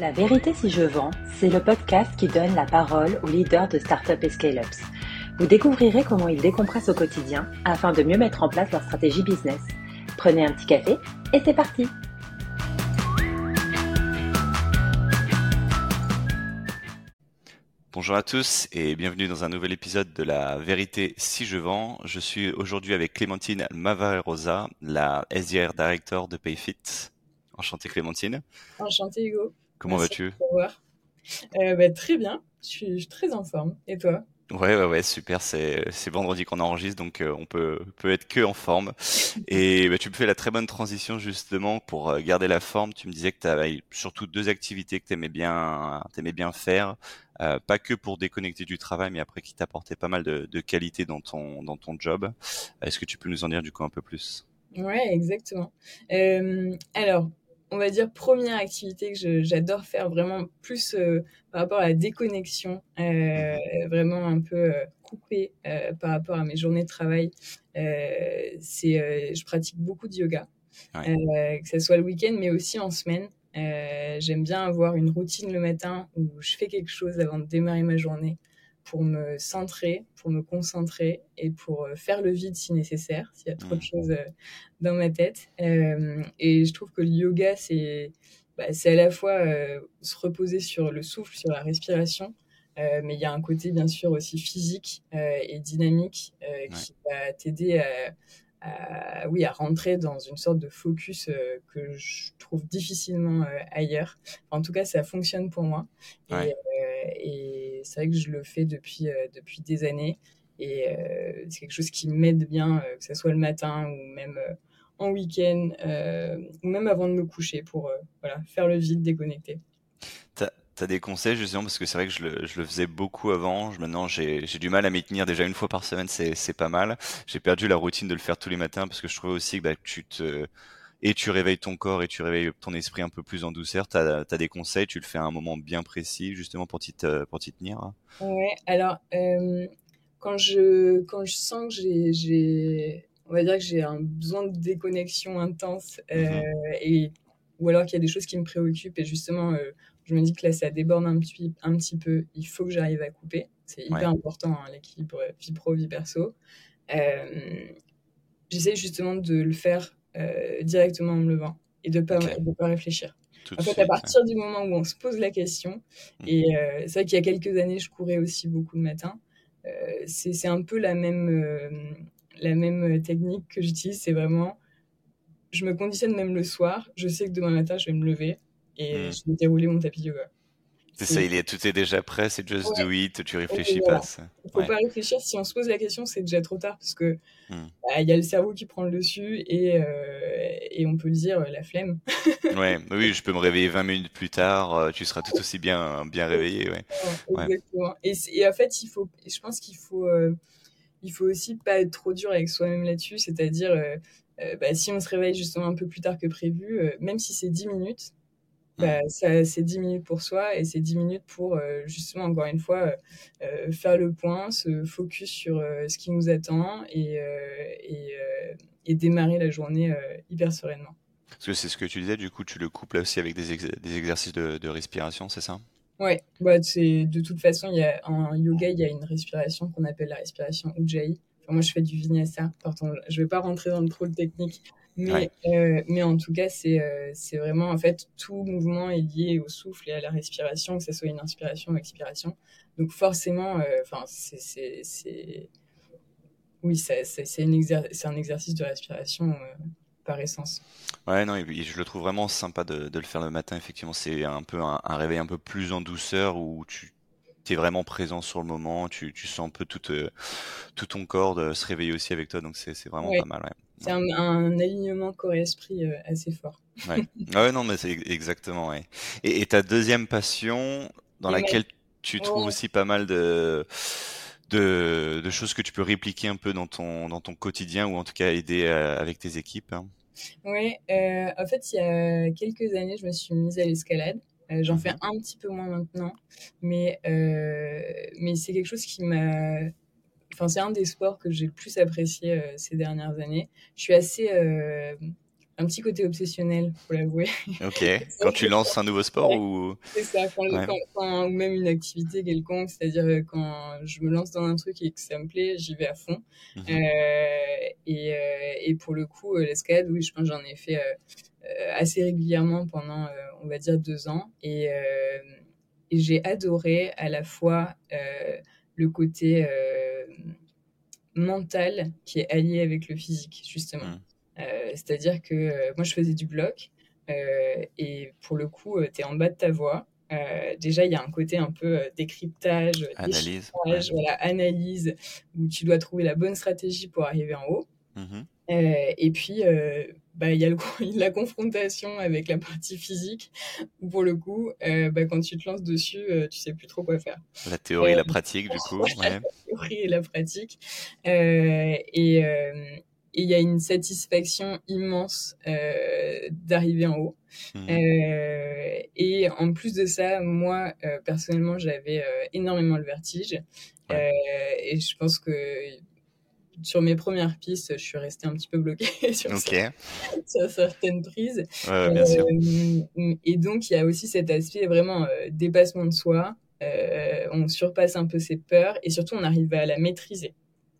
La vérité si je vends, c'est le podcast qui donne la parole aux leaders de startups et scale-ups. Vous découvrirez comment ils décompressent au quotidien afin de mieux mettre en place leur stratégie business. Prenez un petit café et c'est parti Bonjour à tous et bienvenue dans un nouvel épisode de La Vérité si je vends. Je suis aujourd'hui avec Clémentine Mavarosa, la SDR Director de Payfit. Enchanté Clémentine. Enchanté Hugo. Comment vas-tu? euh, bah, Très bien, je suis, très en forme. Et toi? Ouais, ouais, ouais, super. C'est, vendredi qu'on enregistre, donc euh, on peut, peut être que en forme. Et bah, tu me fais la très bonne transition justement pour euh, garder la forme. Tu me disais que tu avais surtout deux activités que tu aimais bien, t'aimais bien faire, euh, pas que pour déconnecter du travail, mais après qui t'apportaient pas mal de, de qualité dans ton, dans ton job. Est-ce que tu peux nous en dire du coup un peu plus? Ouais, exactement. Alors, on va dire, première activité que j'adore faire vraiment plus euh, par rapport à la déconnexion, euh, vraiment un peu euh, coupée par rapport à mes journées de travail. c'est, je pratique beaucoup de yoga, que ce soit le week-end, mais aussi en semaine. J'aime bien avoir une routine le matin où je fais quelque chose avant de démarrer ma journée pour me centrer, pour me concentrer et pour euh, faire le vide si nécessaire, s'il y a trop de mmh. choses euh, dans ma tête. Euh, et je trouve que le yoga, c'est bah, à la fois se reposer sur le souffle, sur la respiration, mais il y a un côté bien sûr aussi physique et dynamique qui va t'aider à, oui, à rentrer dans une sorte de focus que je trouve difficilement ailleurs. en tout cas, ça fonctionne pour moi. Et, et c'est vrai que je le fais depuis, euh, depuis des années. Et euh, c'est quelque chose qui m'aide bien, euh, que ce soit le matin ou même en week-end, ou même avant de me coucher pour voilà, faire le vide, déconnecter. T'as des conseils justement parce que c'est vrai que je le, faisais beaucoup avant. Je, maintenant j'ai du mal à m'y tenir déjà une fois par semaine, c'est pas mal. J'ai perdu la routine de le faire tous les matins parce que je trouvais aussi que bah, tu te et tu réveilles ton corps et tu réveilles ton esprit un peu plus en douceur. Tu as, des conseils, tu le fais à un moment bien précis justement pour t'y tenir hein? Ouais, alors euh, quand, je, quand je sens que j'ai, on va dire que j'ai un besoin de déconnexion intense euh, mmh et, ou alors qu'il y a des choses qui me préoccupent et justement euh, je me dis que là ça déborde un petit, un petit peu, il faut que j'arrive à couper. C'est hyper important hein, l'équilibre vie pro, vie perso. J'essaie justement de le faire euh, directement en me levant et de ne pas, pas réfléchir. en fait, à partir du moment où on se pose la question, mmh. et euh, c'est vrai qu'il y a quelques années, je courais aussi beaucoup le matin, euh, c'est un peu la même, la même technique que j'utilise, c'est vraiment, je me conditionne même le soir, je sais que demain matin, je vais me lever et mmh. je vais dérouler mon tapis yoga. C'est ça, il est, tout est déjà prêt, c'est just do it, tu réfléchis pas. Il ne faut pas réfléchir, si on se pose la question, c'est déjà trop tard parce que hmm. bah, y a le cerveau qui prend le dessus et, euh, et on peut dire euh, la flemme. ouais, oui, je peux me réveiller 20 minutes plus tard, euh, tu seras tout aussi bien, bien réveillé. Ouais. Exactement. Et, et, en fait, il faut, je pense qu'il faut, il faut aussi pas être trop dur avec soi-même là-dessus, c'est-à-dire bah, si on se réveille justement un peu plus tard que prévu, même si c'est 10 minutes, bah, c'est 10 minutes pour soi et c'est 10 minutes pour euh, justement, encore une fois, euh, euh, faire le point, se focus sur ce qui nous attend et, et, et démarrer la journée hyper sereinement. Parce que c'est ce que tu disais, du coup, tu le couples aussi avec des, des exercices de, de respiration, c'est ça? Ouais, bah, de toute façon, y a, en yoga, il y a une respiration qu'on appelle la respiration Ujjayi. moi, je fais du vinyasa. Pardon, je ne vais pas rentrer dans le trop de technique, mais, euh, mais en tout cas, c'est euh, c'est vraiment, en fait, tout mouvement est lié au souffle et à la respiration, que ce soit une inspiration ou expiration. Donc forcément, euh, enfin, c'est... Oui, c'est un exercice de respiration par essence. Ouais, non, je le trouve vraiment sympa de, de le faire le matin, effectivement. C'est un peu un, réveil un peu plus en douceur où tu es vraiment présent sur le moment, tu, tu sens un peu tout, tout ton corps de se réveiller aussi avec toi, donc c'est vraiment pas mal. Ouais. C'est un, alignement corps-esprit euh, assez fort. Ouais. Ah ouais, non, mais c'est exactement, ouais. Et, ta deuxième passion, dans laquelle tu trouves aussi pas mal de, de, de, choses que tu peux répliquer un peu dans ton, dans ton quotidien ou en tout cas aider euh, avec tes équipes. Hein? Oui, euh, en fait, il y a quelques années, je me suis mise à l'escalade. J'en fais mhm. un petit peu moins maintenant, mais, mais c'est quelque chose qui m'a c'est un des sports que j'ai le plus apprécié euh, ces dernières années. Je suis assez. Euh, un petit côté obsessionnel, faut l'avouer. Ok. Quand tu lances un nouveau sport ou C'est ça, quand, quand, ou même une activité quelconque, c'est-à-dire euh, quand je me lance dans un truc et que ça me plaît, j'y vais à fond. Mhm. Euh, et, et, pour le coup, l'escalade, oui, je pense j'en ai fait assez régulièrement pendant, on va dire, deux ans. Et, et j'ai adoré à la fois le côté mental qui est allié avec le physique, justement. Mhm. Euh, c'est-à-dire que euh, moi, je faisais du bloc euh, et pour le coup, tu es en bas de ta voix. déjà, il y a un côté un peu décryptage, analyse, voilà, analyse, où tu dois trouver la bonne stratégie pour arriver en haut. Mmh et puis, bah, il y a le, la confrontation avec la partie physique, où pour le coup, bah, quand tu te lances dessus, tu sais plus trop quoi faire. La théorie et la pratique, du coup. La théorie et la pratique. et, et il y a une satisfaction immense euh, d'arriver en haut. Mmh. Euh, et en plus de ça, moi, euh, personnellement, j'avais euh, énormément le vertige. Euh, et je pense que sur mes premières pistes, je suis restée un petit peu bloquée sur, sur certaines prises. Ouais, bien sûr. Et donc, il y a aussi cet aspect vraiment dépassement de soi. on surpasse un peu ses peurs et surtout, on arrive à la maîtriser.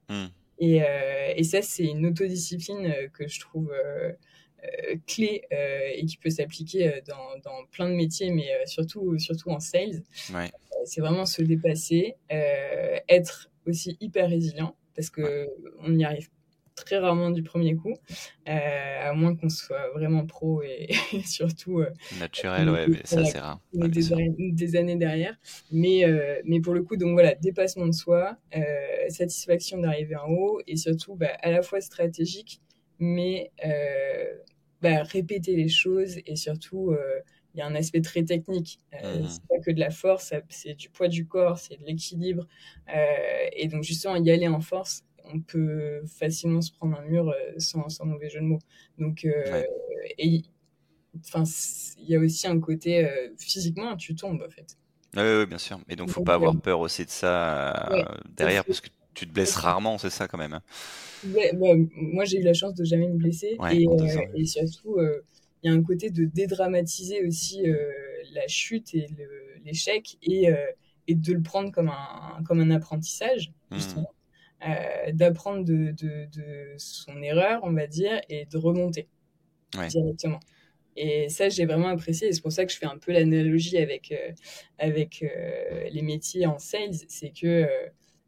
Mmh. Et, euh, et ça, c'est une autodiscipline euh, que je trouve euh, clé et qui peut s'appliquer dans, dans, plein de métiers, mais surtout, surtout en sales. Ouais. c'est vraiment se dépasser, être aussi hyper résilient, parce que on y arrive très rarement du premier coup, euh, à moins qu'on soit vraiment pro et, surtout euh, naturel, ouais, mais ça c'est rare. des, années derrière, mais euh, mais pour le coup, donc voilà, dépassement de soi, satisfaction d'arriver en haut et surtout bah, à la fois stratégique, mais bah, répéter les choses et surtout il y a un aspect très technique. Euh, mmh. C'est pas que de la force, c'est du poids du corps, c'est de l'équilibre. Euh, et donc, justement, y aller en force, on peut facilement se prendre un mur euh, sans, sans mauvais jeu de mots. Donc, euh, et enfin, il y a aussi un côté physiquement, tu tombes en fait. Oui, bien sûr. Et donc, faut pas avoir peur aussi de ça derrière, parce que tu te blesses rarement, c'est ça quand même. Hein. Bah, moi, j'ai eu la chance de jamais me blesser. et, et, surtout, il y a un côté de dédramatiser aussi la chute et l'échec et, et de le prendre comme un, comme un apprentissage, mmh. justement. Euh, d'apprendre de, de, de, son erreur, on va dire, et de remonter directement. Et ça, j'ai vraiment apprécié. Et c'est pour ça que je fais un peu l'analogie avec, euh, avec euh, les métiers en sales. C'est que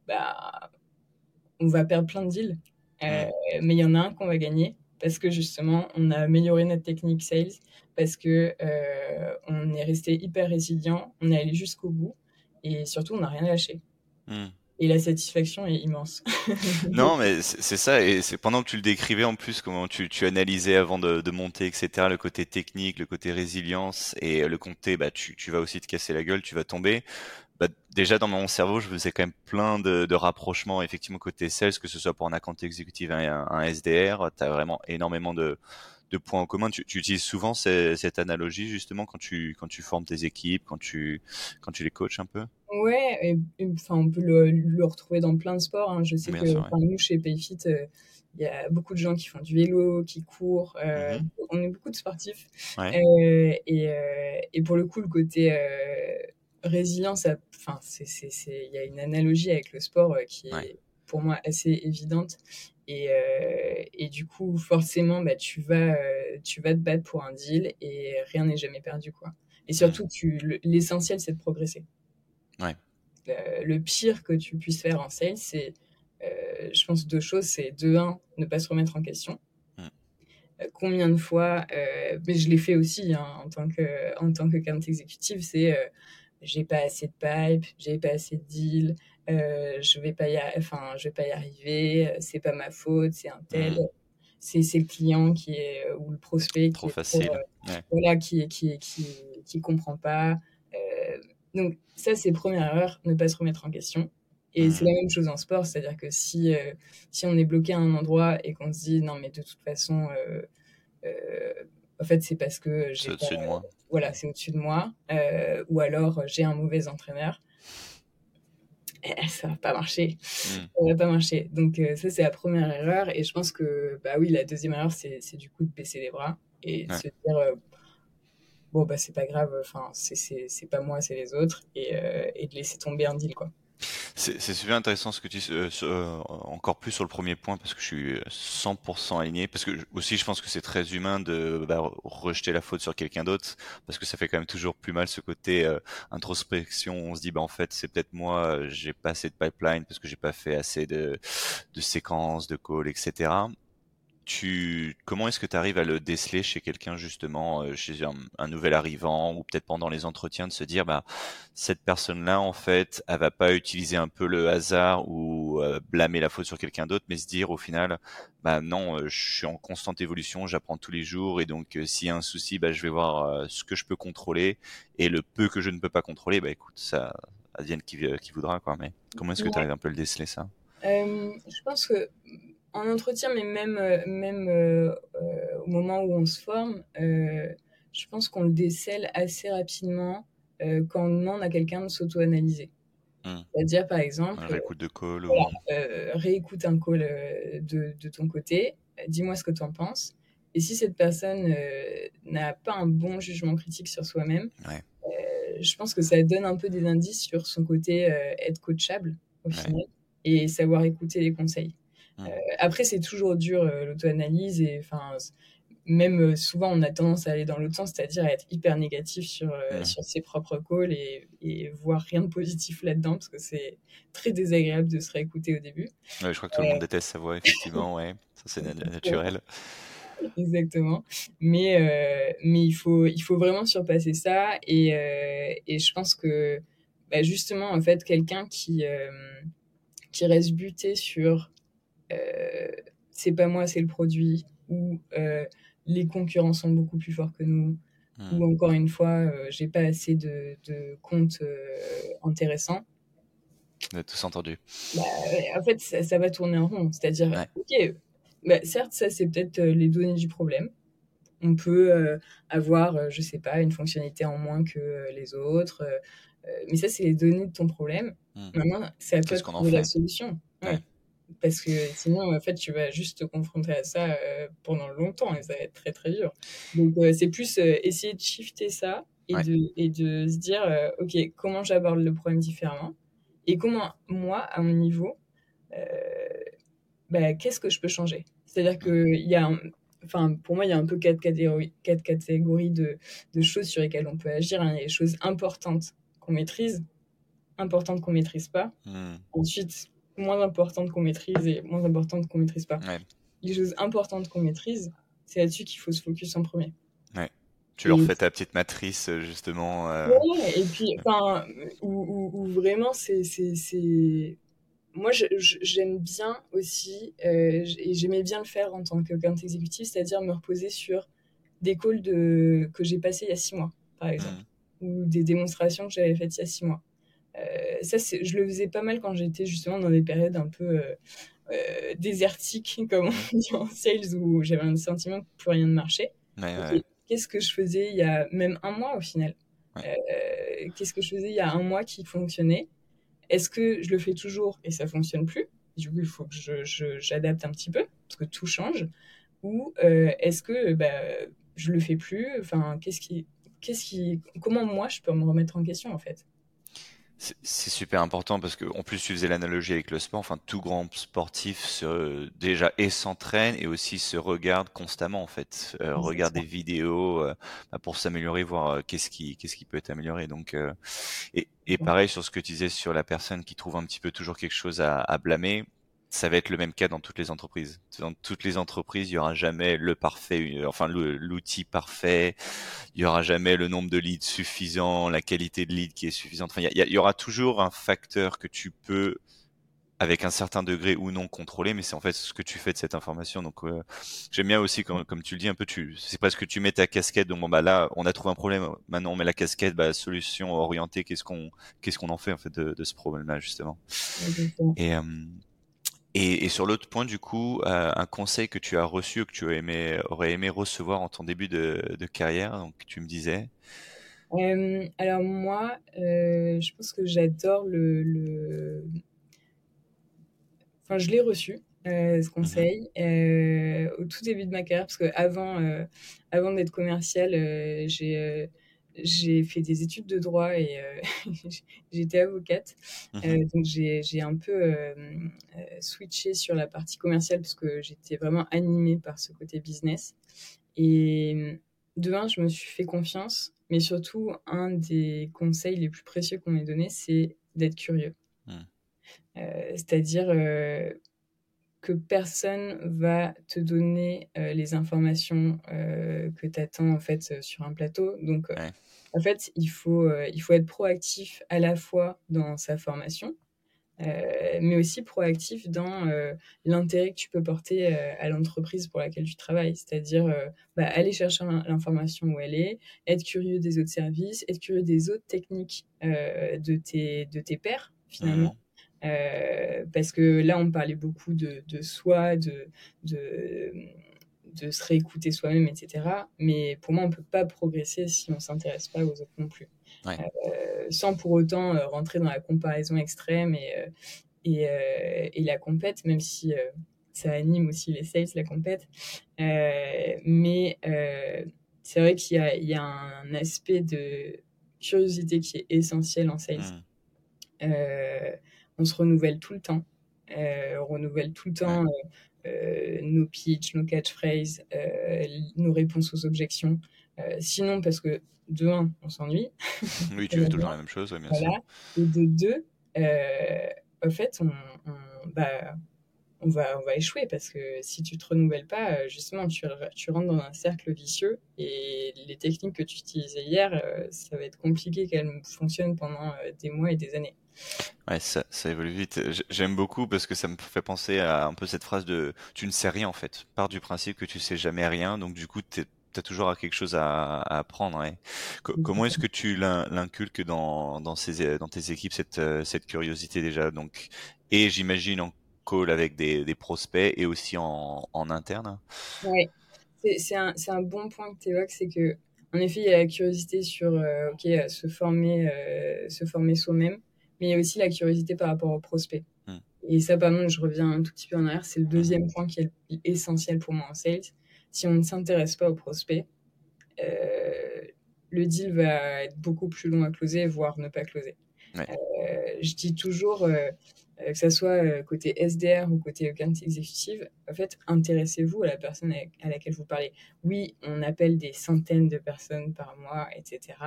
bah, on va perdre plein de deals. Mais il y en a un qu'on va gagner parce que justement, on a amélioré notre technique sales, parce que on est resté hyper résilient, on est allé jusqu'au bout et surtout, on n'a rien lâché. Hmm et la satisfaction est immense. non, mais c'est ça, et c'est pendant que tu le décrivais en plus, comment tu, tu analysais avant de, de, monter, etc., le côté technique, le côté résilience, et le côté, bah, tu, tu vas aussi te casser la gueule, tu vas tomber. Bah, déjà dans mon cerveau, je faisais quand même plein de, de rapprochements, effectivement, côté sales, que ce soit pour un account exécutif, un, un SDR, tu as vraiment énormément de, de points en commun. Tu, tu utilises souvent cette analogie justement quand tu quand tu formes tes équipes, quand tu quand tu les coaches un peu? Ouais, enfin on peut le, le, retrouver dans plein de sports. Hein. Je sais que nous chez Payfit, euh, il y a beaucoup de gens qui font du vélo, qui courent. Euh, mm-hmm. On est beaucoup de sportifs. Euh, et, et pour le coup, le côté résilient, enfin il y a une analogie avec le sport qui est pour moi assez évidente. Et, euh, et du coup, forcément, bah, tu, vas, euh, tu vas te battre pour un deal et rien n'est jamais perdu. Quoi. Et surtout, l'essentiel, c'est de progresser. Ouais. Le, pire que tu puisses faire en sales, c'est, euh, je pense, deux choses. C'est de un, ne pas se remettre en question. Mm. combien de fois, mais je l'ai fait aussi hein, en tant que en tant que exécutive, c'est j'ai pas assez de pipe, j'ai pas assez de deal, euh, je vais pas y, enfin, je vais pas y arriver, euh, c'est pas ma faute, c'est un tel. Mmh. C'est, c'est le client qui est, euh, ou le prospect trop qui facile. voilà, qui, qui, qui, qui comprend pas. donc, ça, c'est première erreur, ne pas se remettre en question. Et c'est mmh. la même chose en sport, c'est-à-dire que si, si on est bloqué à un endroit et qu'on se dit non, mais de toute façon, en fait, c'est parce que j'ai. C'est au-dessus de moi. Voilà, c'est au-dessus de moi. ou alors, j'ai un mauvais entraîneur eh, ça va pas marcher. Mmh. Ça va pas marcher. Donc, ça, c'est la première erreur. Et je pense que, bah oui, la deuxième erreur, c'est du coup de baisser les bras et de se dire, bon, bah, c'est pas grave, enfin, c'est pas moi, c'est les autres, et, et de laisser tomber un deal, quoi. C'est super intéressant ce que tu dis, euh, euh, encore plus sur le premier point, parce que je suis 100% aligné, parce que aussi je pense que c'est très humain de bah, rejeter la faute sur quelqu'un d'autre, parce que ça fait quand même toujours plus mal ce côté euh, introspection, on se dit bah en fait c'est peut-être moi, j'ai pas assez de pipeline, parce que j'ai pas fait assez de, de séquences, de calls, etc tu comment est-ce que tu arrives à le déceler chez quelqu'un justement euh, chez un, nouvel arrivant ou peut-être pendant les entretiens de se dire bah cette personne là en fait elle va pas utiliser un peu le hasard ou euh, blâmer la faute sur quelqu'un d'autre mais se dire au final bah non euh, je suis en constante évolution j'apprends tous les jours et donc s'il y a un souci bah je vais voir ce que je peux contrôler et le peu que je ne peux pas contrôler bah écoute ça advienne qui, qui voudra quoi. Mais comment est-ce que tu arrives un peu à le déceler ça? Je pense que en entretien, mais même, euh, même euh, euh, au moment où on se forme, je pense qu'on le décèle assez rapidement quand on demande à quelqu'un de s'auto-analyser. Hmm. C'est-à-dire, par exemple, réécoute de call, réécoute un call de, de, ton côté, dis-moi ce que tu en penses. Et si cette personne n'a pas un bon jugement critique sur soi-même, je pense que ça donne un peu des indices sur son côté être coachable au final et savoir écouter les conseils. Euh, après, c'est toujours dur euh, l'auto-analyse et enfin même euh, souvent on a tendance à aller dans l'autre sens, c'est-à-dire à être hyper négatif sur, sur ses propres calls et, et, voir rien de positif là-dedans parce que c'est très désagréable de se réécouter au début. Ouais, je crois que tout le monde déteste sa voix, effectivement, ouais. ça c'est naturel. Exactement. Mais, mais il, faut, il faut vraiment surpasser ça et, et je pense que bah, justement, en fait, quelqu'un qui, qui reste buté sur c'est pas moi, c'est le produit, ou euh, les concurrents sont beaucoup plus forts que nous, ou hmm. encore une fois, euh, j'ai pas assez de, comptes intéressants. On a tous entendu. Bah, en fait, ça, va tourner en rond. C'est-à-dire, ok, bah, certes, ça, c'est peut-être les données du problème. On peut avoir, je sais pas, une fonctionnalité en moins que les autres. mais ça, c'est les données de ton problème. Hmm. Maintenant, c'est à toi de trouver la solution. Ouais parce que sinon, en fait, tu vas juste te confronter à ça euh, pendant longtemps et ça va être très, très dur. Donc, euh, c'est plus euh, essayer de shifter ça et, de, et de se dire, OK, comment j'aborde le problème différemment et comment, moi, à mon niveau, bah, qu'est-ce que je peux changer? C'est-à-dire qu'il y a Enfin, pour moi, il y a un peu quatre catégories, quatre catégories de, de choses sur lesquelles on peut agir. Hein. Il y a les choses importantes qu'on maîtrise, importantes qu'on maîtrise pas. Hmm. Ensuite, moins importantes qu'on maîtrise et moins importantes qu'on maîtrise pas. Les choses importantes qu'on maîtrise, c'est là-dessus qu'il faut se focus en premier. Ouais. Tu leur fais ta petite matrice, euh, justement. Euh... Ouais, et puis, enfin, où, vraiment, c'est. Moi, j'aime bien aussi, euh, et j'aimais bien le faire en tant que exécutif, c'est-à-dire me reposer sur des calls de... que j'ai passés il y a six mois, par exemple, mmh. ou des démonstrations que j'avais faites il y a six mois. Euh, ça, je le faisais pas mal quand j'étais justement dans des périodes un peu euh, euh, désertiques, comme on dit en sales, où j'avais un sentiment que plus rien ne marchait. Qu'est-ce que je faisais il y a même un mois au final Qu'est-ce que je faisais il y a un mois qui fonctionnait? Est-ce que je le fais toujours et ça fonctionne plus? Du coup, il faut que j'adapte un petit peu parce que tout change. Ou est-ce que bah, je le fais plus? Enfin, qu'est-ce qui, qu'est-ce qui, comment moi je peux me remettre en question en fait? C'est super important parce que en plus tu faisais l'analogie avec le sport. Enfin, tout grand sportif se, déjà et s'entraîne et aussi se regarde constamment en fait. Euh, regarde des vidéos euh, bah, pour s'améliorer, voir euh, qu'est-ce qui qu'est-ce qui peut être amélioré. Donc et, et pareil sur ce que tu disais sur la personne qui trouve un petit peu toujours quelque chose à, à blâmer ça va être le même cas dans toutes les entreprises. Dans toutes les entreprises, il y aura jamais le parfait, enfin l'outil parfait. Il y aura jamais le nombre de leads suffisant, la qualité de lead qui est suffisante. Enfin, il y, aura toujours un facteur que tu peux, avec un certain degré ou non contrôler, mais c'est en fait ce que tu fais de cette information. Donc, euh, j'aime bien aussi, comme, comme tu le dis un peu, tu, c'est presque que tu mets ta casquette. Donc bon bah là, on a trouvé un problème. Maintenant, on met la casquette, bah, solution orientée. Qu'est-ce qu'on, qu'est-ce qu'on en fait en fait de, de ce problème-là justement. Et euh, et, et, sur l'autre point, du coup, euh, un conseil que tu as reçu, que tu aurais aimé, aurais aimé recevoir en ton début de, de carrière, donc tu me disais. alors moi, je pense que j'adore le, le... Enfin, je l'ai reçu. ce mmh conseil au tout début de ma carrière parce que avant, avant d'être commercial j'ai j'ai fait des études de droit et euh, j'étais avocate. Mmh euh, donc j'ai un peu euh, switché sur la partie commerciale parce que j'étais vraiment animée par ce côté business. Et de un, je me suis fait confiance, mais surtout, un des conseils les plus précieux qu'on m'ait donné, c'est d'être curieux. Mmh. C'est-à-dire que personne va te donner les informations que tu attends en fait sur un plateau. Donc en fait, il faut, il faut être proactif à la fois dans sa formation, mais aussi proactif dans l'intérêt que tu peux porter à l'entreprise pour laquelle tu travailles. C'est-à-dire bah, aller chercher l'information où elle est, être curieux des autres services, être curieux des autres techniques de, tes, de tes pairs, finalement. Mmh. Euh, parce que là, on parlait beaucoup de, de soi, de, de, de, se réécouter soi-même, etc. Mais pour moi, on ne peut pas progresser si on ne s'intéresse pas aux autres non plus. Euh, sans pour autant euh, rentrer dans la comparaison extrême et, et, et la compète, même si ça anime aussi les sales, la compète. mais c'est vrai qu'il y, y, a un aspect de curiosité qui est essentiel en sales. Mmh on se renouvelle tout le temps. Euh, on renouvelle tout le temps euh, euh, nos pitchs, nos catchphrases, nos réponses aux objections. sinon, parce que de un, on s'ennuie. Oui, tu fais toujours la même chose, bien sûr. Et de deux, en fait, on, bah, on va, on va échouer parce que si tu te renouvelles pas, justement, tu, tu rentres dans un cercle vicieux et les techniques que tu utilisais hier, ça va être compliqué qu'elles fonctionnent pendant des mois et des années. Ouais, ça, ça évolue vite. J'aime beaucoup parce que ça me fait penser à un peu cette phrase de tu ne sais rien en fait. Part du principe que tu sais jamais rien, donc du coup tu as toujours quelque chose à, apprendre. comment est-ce que tu l'inculques dans, dans, ces, dans tes équipes cette, cette curiosité déjà donc? Et j'imagine en call avec des, des, prospects et aussi en, en interne Oui, c'est un, un, bon point que tu évoques, c'est que en effet il y a la curiosité sur euh, ok se former, euh, se former soi-même mais il y a aussi la curiosité par rapport au prospect. Hmm. Et ça, pardon, je reviens un tout petit peu en arrière, c'est le deuxième point qui est essentiel pour moi en sales. Si on ne s'intéresse pas au prospect, euh, le deal va être beaucoup plus long à closer, voire ne pas closer. Euh, je dis toujours, euh, que ce soit côté SDR ou côté account executive, en fait, intéressez-vous à la personne à laquelle vous parlez. Oui, on appelle des centaines de personnes par mois, etc.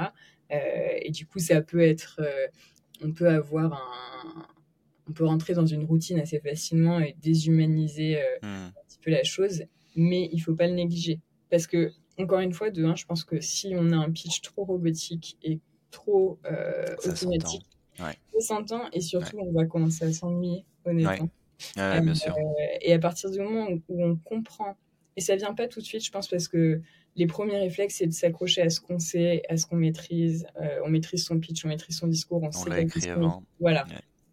et du coup, ça peut être on peut avoir un, on peut rentrer dans une routine assez facilement et déshumaniser euh, hmm. un petit peu la chose, mais il faut pas le négliger parce que encore une fois, de un, je pense que si on a un pitch trop robotique et trop euh, automatique, ça s'entend et surtout on va commencer à s'ennuyer honnêtement. bien sûr. Euh, et à partir du moment où on comprend, et ça vient pas tout de suite, je pense, parce que les premiers réflexes, c'est de s'accrocher à ce qu'on sait, à ce qu'on maîtrise. Euh, on maîtrise son pitch, on maîtrise son discours, on, on l'a écrit avant. Voilà,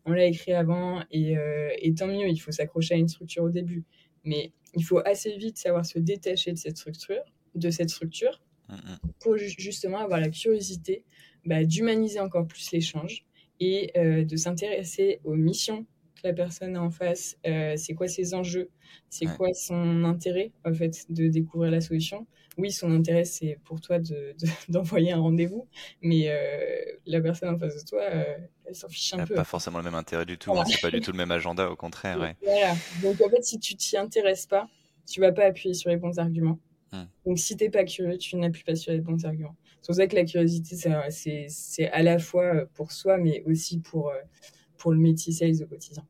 on l'a écrit avant euh, et, tant mieux, il faut s'accrocher à une structure au début. Mais il faut assez vite savoir se détacher de cette structure, de cette structure mm, mm. pour justement avoir la curiosité bah, d'humaniser encore plus l'échange et euh, de s'intéresser aux missions que la personne a en face, c'est quoi ses enjeux, c'est quoi son intérêt en fait de découvrir la solution? Oui, son intérêt, c'est pour toi d'envoyer de, un rendez-vous, mais euh, la personne en face de toi, euh, elle s'en fiche un elle peu. Pas forcément le même intérêt du tout, hein, c'est pas du tout le même agenda, au contraire. Ouais. Voilà. Donc en fait, si tu t'y intéresses pas, tu vas pas appuyer sur les bons arguments. Hmm. Donc si t'es pas curieux, tu n'appuies pas sur les bons arguments. C'est pour ça que la curiosité, c'est à la fois pour soi, mais aussi pour euh, pour le métier sales au quotidien.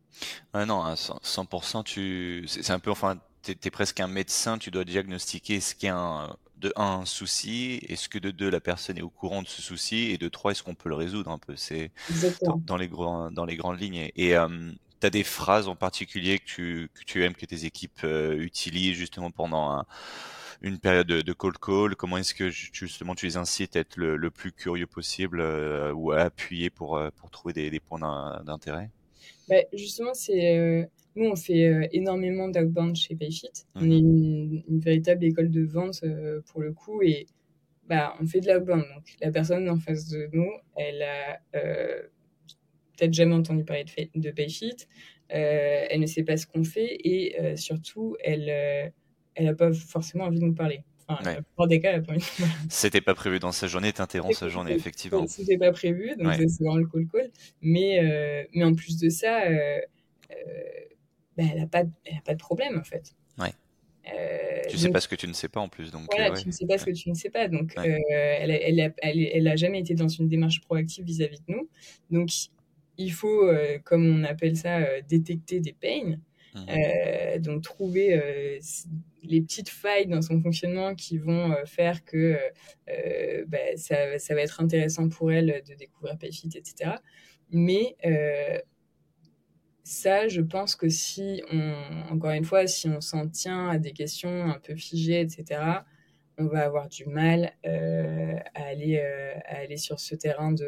Ouais, non, à 100%, tu, c'est un peu, enfin, tu es, presque un médecin, tu dois diagnostiquer ce qu'il y a un, de un, souci, est-ce que de deux, la personne est au courant de ce souci, et de trois, est-ce qu'on peut le résoudre un peu? C'est dans, les grands, dans les grandes lignes. Et euh, tu as des phrases en particulier que tu, que tu aimes que tes équipes euh, utilisent justement pendant une période de, de cold call Comment est-ce que justement tu les incites à être le, plus curieux possible euh, ou à appuyer pour, pour trouver des, des points d'intérêt? Bah, Justement, c'est nous, on fait euh, énormément d'outbound chez Payfit. On est mhm. une, véritable école de vente euh, pour le coup. Et bah, on fait de l'outbound. Donc, la personne en face de nous, elle a peut-être jamais entendu parler de, de Payfit, elle ne sait pas ce qu'on fait et surtout, elle elle n'a pas forcément envie de nous parler. Enfin, des cas, C'était pas prévu dans sa journée, t'interromps sa journée, effectivement. C'était pas prévu, donc c'est vraiment le call-call. Mais, euh, mais en plus de ça, euh, euh, bah, elle n'a pas, pas de problème, en fait. Ouais. tu sais pas ce que tu ne sais pas en plus. Donc, voilà, tu ne sais pas ce que tu ne sais pas. Donc, elle, elle, a, elle, a jamais été dans une démarche proactive vis-à-vis de nous. Donc, il faut, comme on appelle ça, détecter des pains. Mmh. donc, trouver les petites failles dans son fonctionnement qui vont euh, faire que euh, bah, ça, ça, va être intéressant pour elle de découvrir Payfit, etc. Mais euh, ça, je pense que si on, encore une fois, si on s'en tient à des questions un peu figées, etc., on va avoir du mal à, aller, à aller sur ce terrain de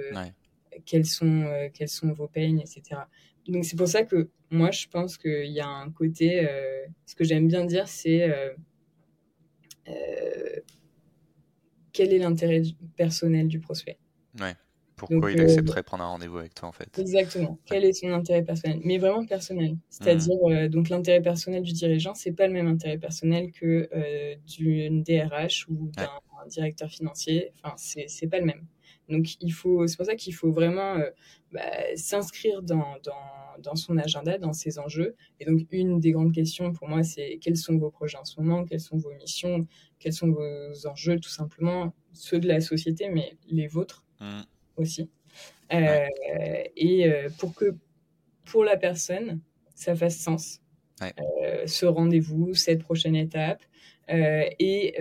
quels, sont, quels sont vos peines, etc. Donc c'est pour ça que moi, je pense qu'il y a un côté, euh, ce que j'aime bien dire, c'est euh, euh, quel est l'intérêt personnel du prospect? Ouais. Pourquoi il accepterait de prendre un rendez-vous avec toi en fait? Exactement. Quel est son intérêt personnel? Mais vraiment personnel. C'est-à-dire mmh. donc l'intérêt personnel du dirigeant, c'est pas le même intérêt personnel que d'une DRH ou d'un directeur financier. Enfin, c'est pas le même. Donc il faut, c'est pour ça qu'il faut vraiment bah, s'inscrire dans, dans dans son agenda, dans ses enjeux. Et donc, une des grandes questions pour moi, c'est quels sont vos projets en ce moment, quelles sont vos missions, quels sont vos enjeux, tout simplement, ceux de la société, mais les vôtres mmh. aussi. Euh, et euh, pour que, pour la personne, ça fasse sens. Euh, ce rendez-vous, cette prochaine étape. et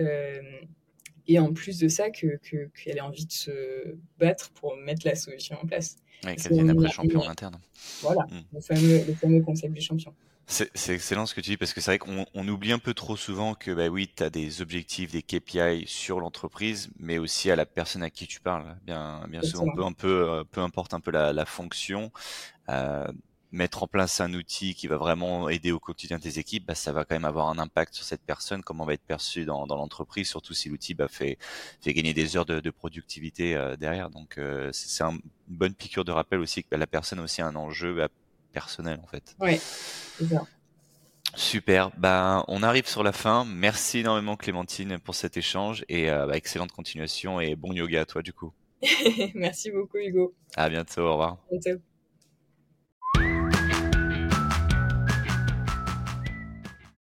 et en plus de ça, qu'elle que, ait envie de se battre pour mettre la solution en place. Oui, qu'elle devienne après champion en interne. Voilà, mm. le, fameux, le, fameux, concept du champion. C'est excellent ce que tu dis parce que c'est vrai qu'on on oublie un peu trop souvent que bah oui, tu as des objectifs, des KPI sur l'entreprise, mais aussi à la personne à qui tu parles. Bien, bien souvent, peu, un peu, euh, peu importe un peu la, la fonction, euh, mettre en place un outil qui va vraiment aider au quotidien tes équipes, bah, ça va quand même avoir un impact sur cette personne, comment va être perçu dans, dans l'entreprise, surtout si l'outil bah, fait, fait gagner des heures de, de productivité euh, derrière. Donc euh, c'est une bonne piqûre de rappel aussi que bah, la personne a aussi un enjeu personnel en fait. Oui, Super. Ben, on arrive sur la fin. Merci énormément Clémentine pour cet échange et euh, bah, excellente continuation et bon yoga à toi du coup. Merci beaucoup Hugo. À bientôt. Au revoir. À bientôt.